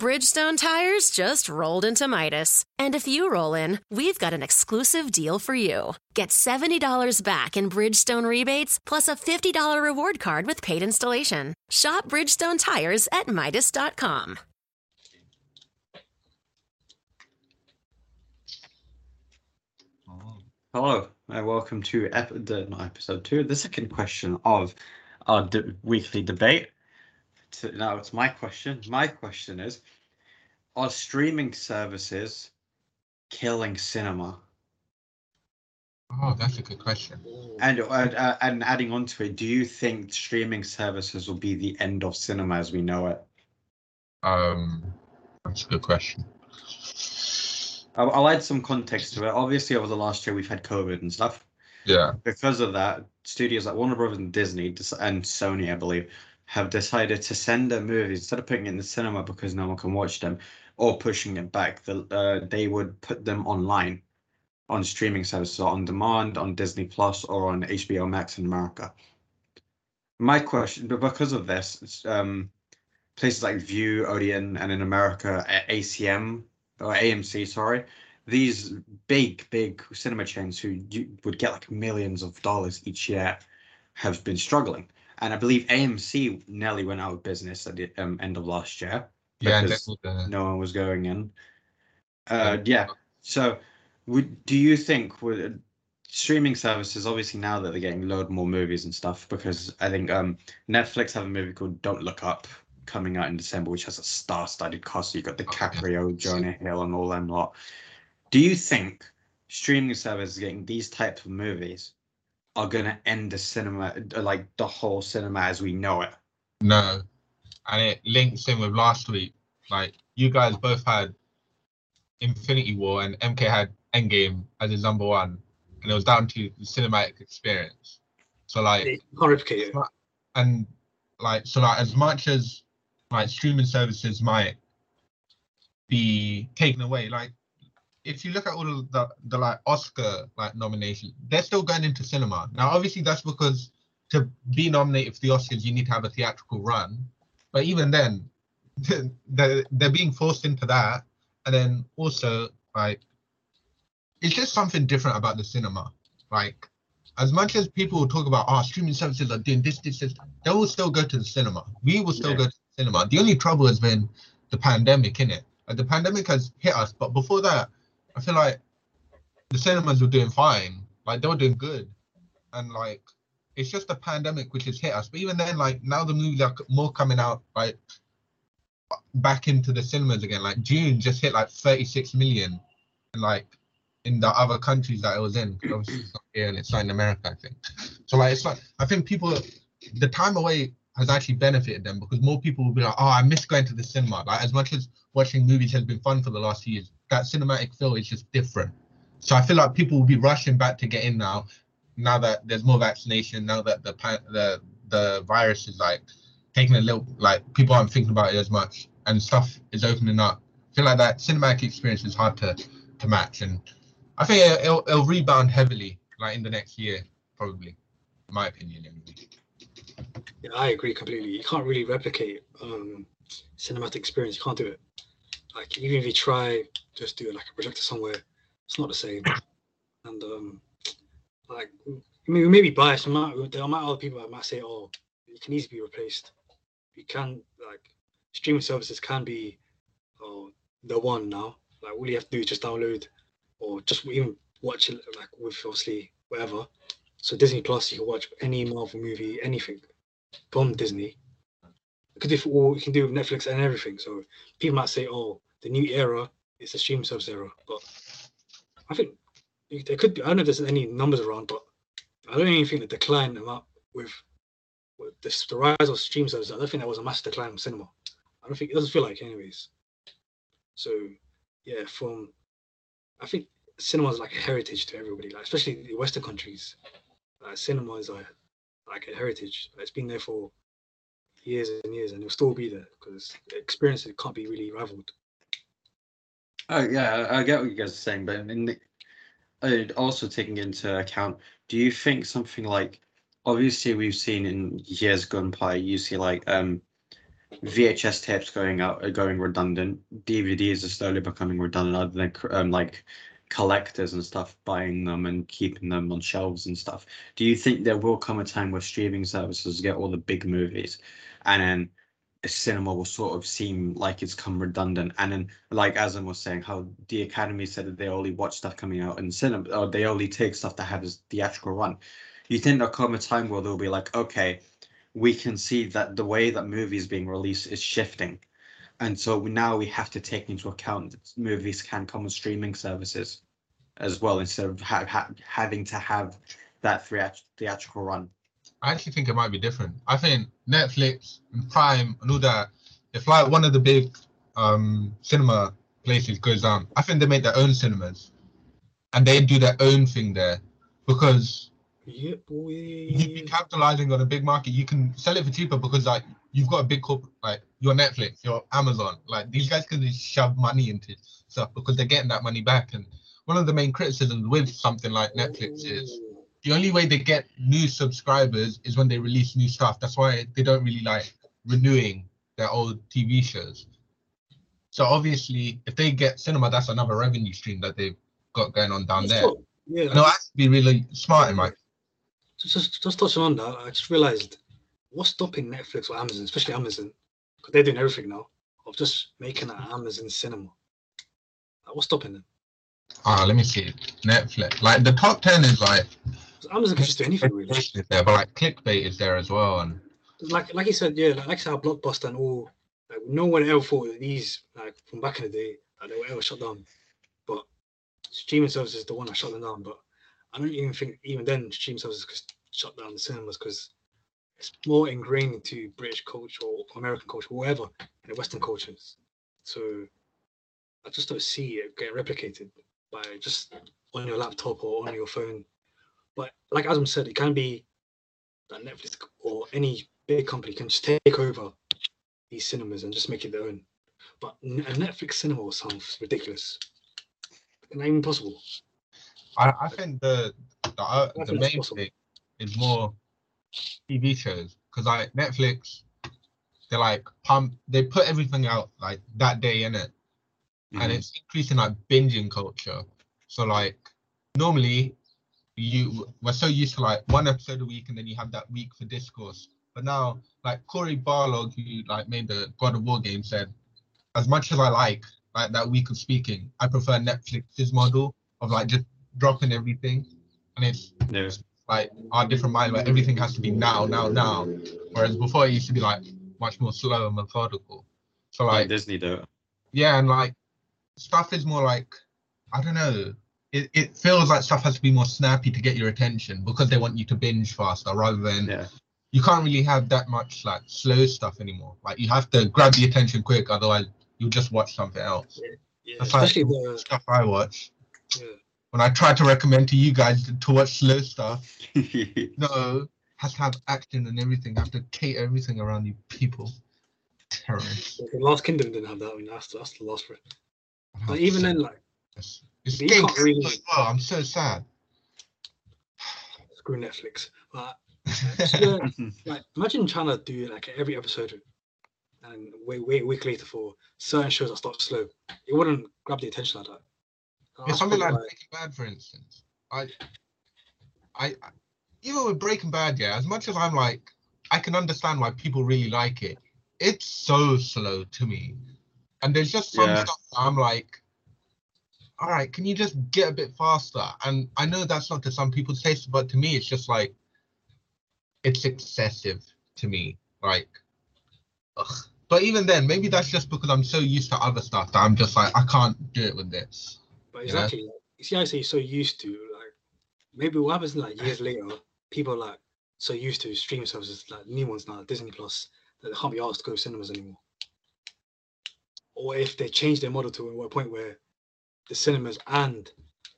Bridgestone tires just rolled into Midas. And if you roll in, we've got an exclusive deal for you. Get $70 back in Bridgestone rebates plus a $50 reward card with paid installation. Shop Bridgestone tires at Midas.com. Oh, hello, and welcome to the, episode two, the second question of our weekly debate. To, now it's my question. My question is: Are streaming services killing cinema? Oh, that's a good question. And uh, uh, and adding on to it, do you think streaming services will be the end of cinema as we know it? Um, that's a good question. I'll, I'll add some context to it. Obviously, over the last year, we've had COVID and stuff. Yeah, because of that, studios like Warner Brothers and Disney and Sony, I believe, have decided to send their movies instead of putting it in the cinema because no one can watch them, or pushing it back. The, uh, they would put them online on streaming services on demand on Disney Plus or on HBO Max in America. My question, but because of this, um, places like Vue, Odeon, and in America, ACM or AMC, sorry, these big, big cinema chains who you would get like millions of dollars each year have been struggling. And I believe AMC nearly went out of business at the um, end of last year yeah. uh, no one was going in. Uh, yeah. So, would do you think would streaming services obviously now that they're getting a load more movies and stuff because I think um, Netflix have a movie called Don't Look Up coming out in December, which has a star-studded cast. So you've got DiCaprio, Jonah Hill, and all them lot. Do you think streaming services getting these types of movies are going to end the cinema, uh, like the whole cinema as we know it? no, and it links in with last week. Like you guys both had Infinity War, and MK had Endgame as his number one, and it was down to the cinematic experience. So like, You can't replicate it. and like so like as much as like streaming services might be taken away like if you look at all of the the like oscar like nominations they're still going into cinema. Now obviously that's because to be nominated for the oscars you need to have a theatrical run. But even then they're, they're being forced into that. And then also like it's just something different about the cinema. Like as much as people will talk about oh streaming services are doing this this this they will still go to the cinema. We will still Yeah. go to the cinema. The only trouble has been the pandemic in it like, the pandemic has hit us but before that i feel like the cinemas were doing fine. Like they were doing good. And like it's just the pandemic which has hit us. But even then like now the movies are more coming out like back into the cinemas again. Like Dune just hit like 36 million and like in the other countries that it was in. Obviously it's not here and it's not in america i think. So like it's like i think people the time away has actually benefited them because more people will be like oh i miss going to the cinema. Like as much as watching movies has been fun for the last few years that cinematic feel is just different so i feel like people will be rushing back to get in now now that there's more vaccination now that the the the virus is like taking a little like people aren't thinking about it as much and stuff is opening up i feel like that cinematic experience is hard to to match and i think it- it'll, it'll rebound heavily like in the next year probably in my opinion. Yeah, I agree completely. You can't really replicate um, cinematic experience. You can't do it. Like even if you try, just do it like a projector somewhere. It's not the same. And um, like, I mean, we may be biased. There might, there might other people that might say, "Oh, it can easily be replaced." You can like streaming services can be oh, the one now. Like all you have to do is just download or just even watch it like with obviously whatever. So Disney Plus, you can watch any Marvel movie, anything from Disney. Can do all you can do with Netflix and everything. So people might say, "Oh, the new era is the streaming service era," but I think there could be. I don't know if there's any numbers around, but I don't even think the decline amount with, with this, the rise of stream services. I don't think that was a massive decline in cinema. I don't think it doesn't feel like, anyways. So yeah, from I think cinema is like a heritage to everybody, like especially the Western countries. Like cinema is a, like a heritage. It's been there for years and years, and it'll still be there because the experience it can't be really rivaled. Oh yeah, I get what you guys are saying, but in the, uh, also taking into account, do you think something like, obviously we've seen in years gone by, you see like um VHS tapes going out, uh, going redundant, DVDs are slowly becoming redundant, other than um like collectors and stuff buying them and keeping them on shelves and stuff. Do you think there will come a time where streaming services get all the big movies, and then cinema will sort of seem like it's come redundant. And then, like Azam was saying, how the Academy said that they only watch stuff coming out in cinema, or they only take stuff that has theatrical run. You think there'll come a time where they'll be like, okay, we can see that the way that movies being released is shifting. And so now we have to take into account that movies can come on streaming services as well, instead of ha- ha- having to have that theat- theatrical run. I actually think it might be different. I think Netflix and Prime and all that, if like one of the big um cinema places goes down, I think they make their own cinemas and they do their own thing there because Yeah, you'd be capitalizing on a big market. You can sell it for cheaper because like you've got a big corp like your Netflix, your Amazon. Like these guys can just shove money into stuff because they're getting that money back. And one of the main criticisms with something like Netflix is. The only way they get new subscribers is when they release new stuff. That's why they don't really like renewing their old TV shows. So obviously, if they get cinema, that's another revenue stream that they've got going on down there. thought- Yeah, And it'll actually be really smart in my. just, just touching on that, I just realized what's stopping Netflix or Amazon, especially Amazon, because they're doing everything now, of just making an Amazon cinema. Like, what's stopping them? Ah, let me see. Netflix. Like the top ten is like Amazon can just do anything really. there, but like clickbait is there as well. And Like like you said, yeah, like, like I said, Blockbuster and all, like no one ever thought that these, like from back in the day, that they were ever shut down. But streaming services is the one that shut them down. But I don't even think even then streaming services could shut down the cinemas because it's more ingrained into British culture or American culture, whatever, in the Western cultures. So I just don't see it get replicated by just on your laptop or on your phone. But like Adam said, it can be that Netflix or any big company can just take over these cinemas and just make it their own. But a Netflix cinema sounds ridiculous. Not even possible. I, I think the the, uh, the main possible. thing is more TV shows because like Netflix, they like pump they put everything out like that day in it, Mm-hmm. and it's increasing like binging culture. So like normally you we're so used to like one episode a week and then you have that week for discourse. But now like Cory Barlog who like made the God of War game said, as much as I like like that week of speaking, I prefer Netflix's model of like just dropping everything. And it's Yeah. like our different mind where everything has to be now, now, now. Whereas before it used to be like much more slow and methodical. So Like like Disney do it. yeah, and like stuff is more like I don't know. It, it feels like stuff has to be more snappy to get your attention because they want you to binge faster rather than Yeah. you can't really have that much like slow stuff anymore. Like you have to grab the attention quick, otherwise you'll just watch something else. Yeah, That's like especially the the stuff I watch. yeah. When I try to recommend to you guys to, to watch slow stuff, no, has to have action and everything. Have to cater everything around you people. Terrorists. the Last Kingdom didn't have that. I mean, that's that's the last. One. But even then, like It's, it's You game can't really- as well. Oh, I'm so sad. screw Netflix. But uh, yeah, like imagine trying to do like every episode and wait wait a week later for certain shows that start slow. It wouldn't grab the attention like that. Yeah, something like probably why- Breaking Bad, for instance. I, I, I- even with Breaking Bad, yeah, as much as I'm like, I can understand why people really like it. It's so slow to me, and there's just some Yeah. stuff that I'm like, all right, can you just get a bit faster? And I know that's not to some people's taste, but to me, it's just like, it's excessive to me. Like, ugh. But even then, maybe that's just because I'm so used to other stuff that I'm just like, I can't do it with this. But know? exactly, you see, I say you're so used to like maybe what happens like years later, people are like so used to streaming services like new ones now, Disney Plus, that they can't be asked to go to cinemas anymore. or if they change their model to a point where the cinemas and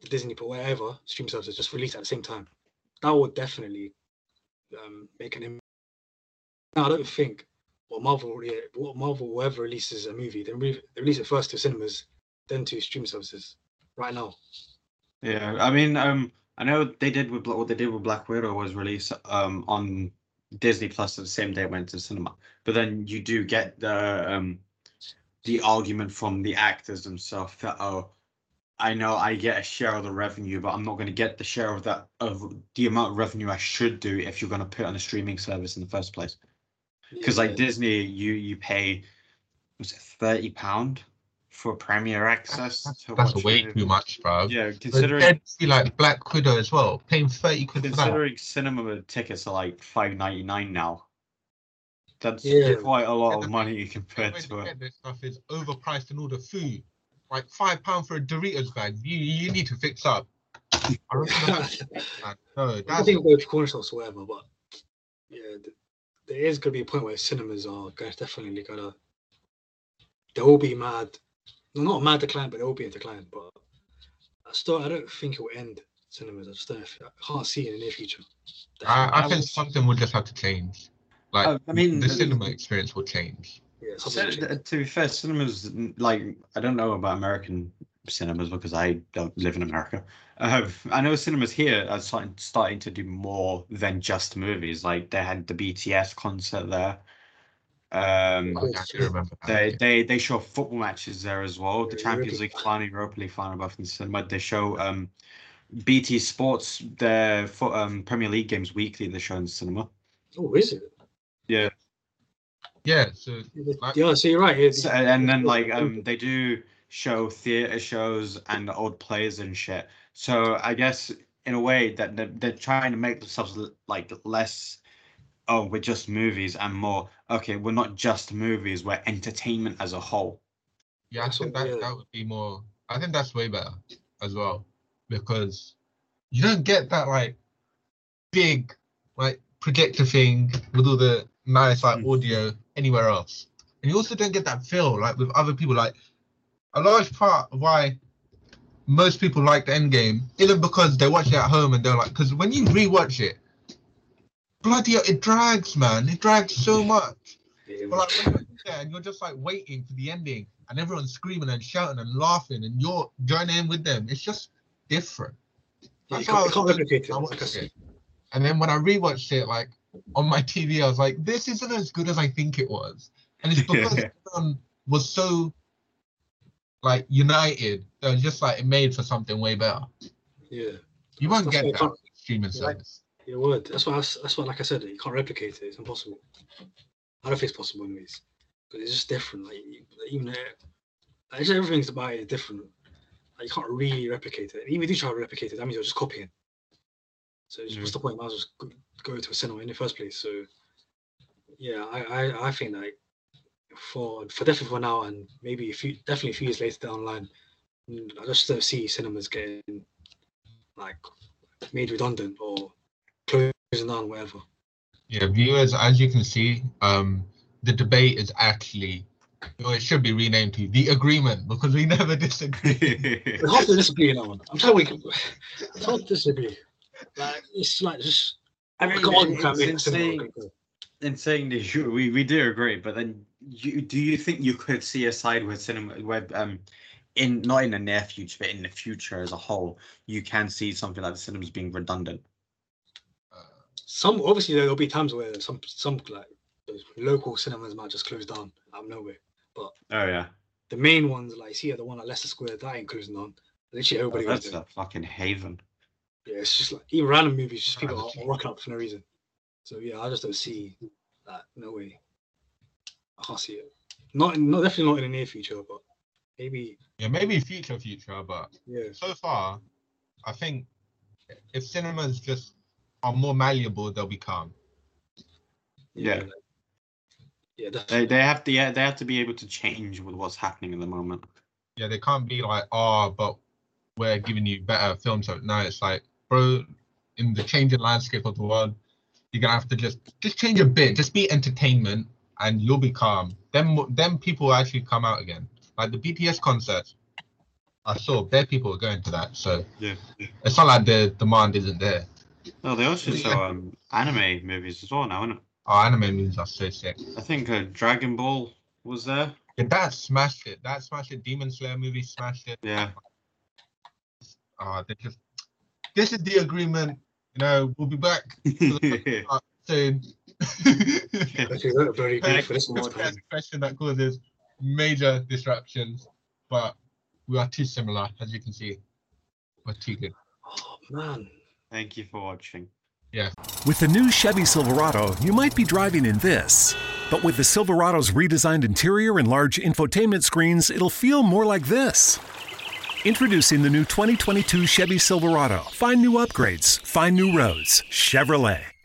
the Disney or whatever stream services just release at the same time, that would definitely um, make an impact. Now, I don't think what Marvel, what Marvel, whoever releases a movie, then re- they release it first to cinemas, then to stream services. Right now, Yeah, I mean, um, I know they did with what they did with Black Widow was release um on Disney Plus the same day it went to cinema. But then you do get the um the argument from the actors themselves that oh, I know I get a share of the revenue, but I'm not going to get the share of that of the amount of revenue I should do if you're going to put on a streaming service in the first place. Because like Disney, you you pay was it thirty pound for Premier access? That's, to that's way a too much, bro. Yeah, considering then like Black Widow as well, paying thirty quid for that. Considering cinema tickets are like five ninety nine now, that's Yeah. quite a lot Yeah, of money The compared way to it. this stuff is overpriced and all the food. Like five pound for a Doritos bag. You you need to fix up. I remember that. man. No, I that's think go to corner shops or whatever, but yeah, there is gonna be a point where cinemas are gonna definitely gonna they will be mad. No, not mad decline, but they will be a decline. But I still, I don't think it will end cinemas. I just don't. I can't see it in the near future. I, I I think something will just have to change. Like Uh, I mean, the the- cinema experience will change. Yeah, something will Cin- change. to be fair, cinemas like I don't know about American cinemas because I don't live in America. Uh, I know cinemas here are starting starting to do more than just movies. Like they had the BTS concert there. Um, I do remember that. They they they show football matches there as well. The Champions League final, Europa League final, both in the cinema. They show um BT Sports their um Premier League games weekly. They show in the cinema. Oh, is it? Yeah. Yeah, so Like- yeah, so you're right. Yeah, So, and then like um they do show theater shows and old plays and shit. So I guess in a way that they're, they're trying to make themselves like less. Oh, we're just movies and more. Okay, we're not just movies. We're entertainment as a whole. yeah, I That's think that, yeah. that would be more I think that's way better as well. Because you don't get that like big like projector thing with all the nice like Mm. audio anywhere else. And you also don't get that feel like with other people like a large part of why most people like the end game isn't because they watch it at home and they're like because when you rewatch it bloody hell, it drags man it drags so much but like when you're there and you're just like waiting for the ending and everyone's screaming and shouting and laughing and you're joining in with them it's just different yeah, That's how you can't I was- replicate it. Like I watched said. it. And then when I rewatched it, like on my TV, I was like, this isn't as good as I think it was. And it's because everyone was so like united that it's just like it made for something way better. Yeah, You won't That's get that can't- with streaming Yeah. service. it would. That's why. That's why. Like I said, you can't replicate it. It's impossible. I don't think it's possible, anyways. Because it's just different. Like even uh, like, just everything's about it different. Like, you can't really replicate it. And even if you try to replicate it, that means you're just copying. So it's- what's the point? Might as well go, to a cinema in the first place. So yeah, I I, I think like for for definitely for now and maybe a few definitely a few years later down the line, mm, I just don't see cinemas getting like made redundant or closing down, whatever. Yeah, viewers, as you can see, um, the debate is actually, well, it should be renamed to the agreement because we never disagree. we have to disagree on that one. I'm it's hard to disagree. Like it's like just. I mean, come on, it's insane. cinema. in saying this, you, we we do agree, but then you do you think you could see a side where cinema where um in not in the near future, but in the future as a whole, you can see something like the cinemas being redundant. Some obviously there'll be times where some some like those local cinemas might just close down out of nowhere. But oh yeah, The main ones like see the one at Leicester Square that ain't closing down. Literally oh, everybody goes that's a fucking haven. Yeah, it's just like even random movies, just people are, are rocking up for no reason. So yeah, I just don't see that. No way. I can't see it. Not not definitely not in the near future, but maybe yeah, maybe future, future, but yeah. so far, I think if cinemas just are more malleable, they'll be calm. Yeah. yeah, They definitely. they have to yeah they have to be able to change with what's happening at the moment. Yeah, they can't be like, oh, but we're giving you better films. So no, it's like, bro, in the changing landscape of the world, you're gonna have to just just change a bit, just be entertainment, and you'll be calm. Then then people will actually come out again. Like the BTS concerts, I saw bare people were going to that. So Yeah. it's not like the demand isn't there. No, they also Yeah. show um, anime movies as well now, isn't it? Our anime movies are so sick. I think uh, Dragon Ball was there. Yeah, that smashed it. That smashed it. Demon Slayer movie smashed it. Yeah. Uh, they just this is the agreement. You know, we'll be back soon. If you a good for this one, question that causes major disruptions, but we are too similar, as you can see. We're too good. Oh man, Thank you for watching. Yeah. With the new Chevy Silverado, you might be driving in this. But with the Silverado's redesigned interior and large infotainment screens, it'll feel more like this. Introducing the new 2022 Chevy Silverado. Find new upgrades, find new roads. Chevrolet.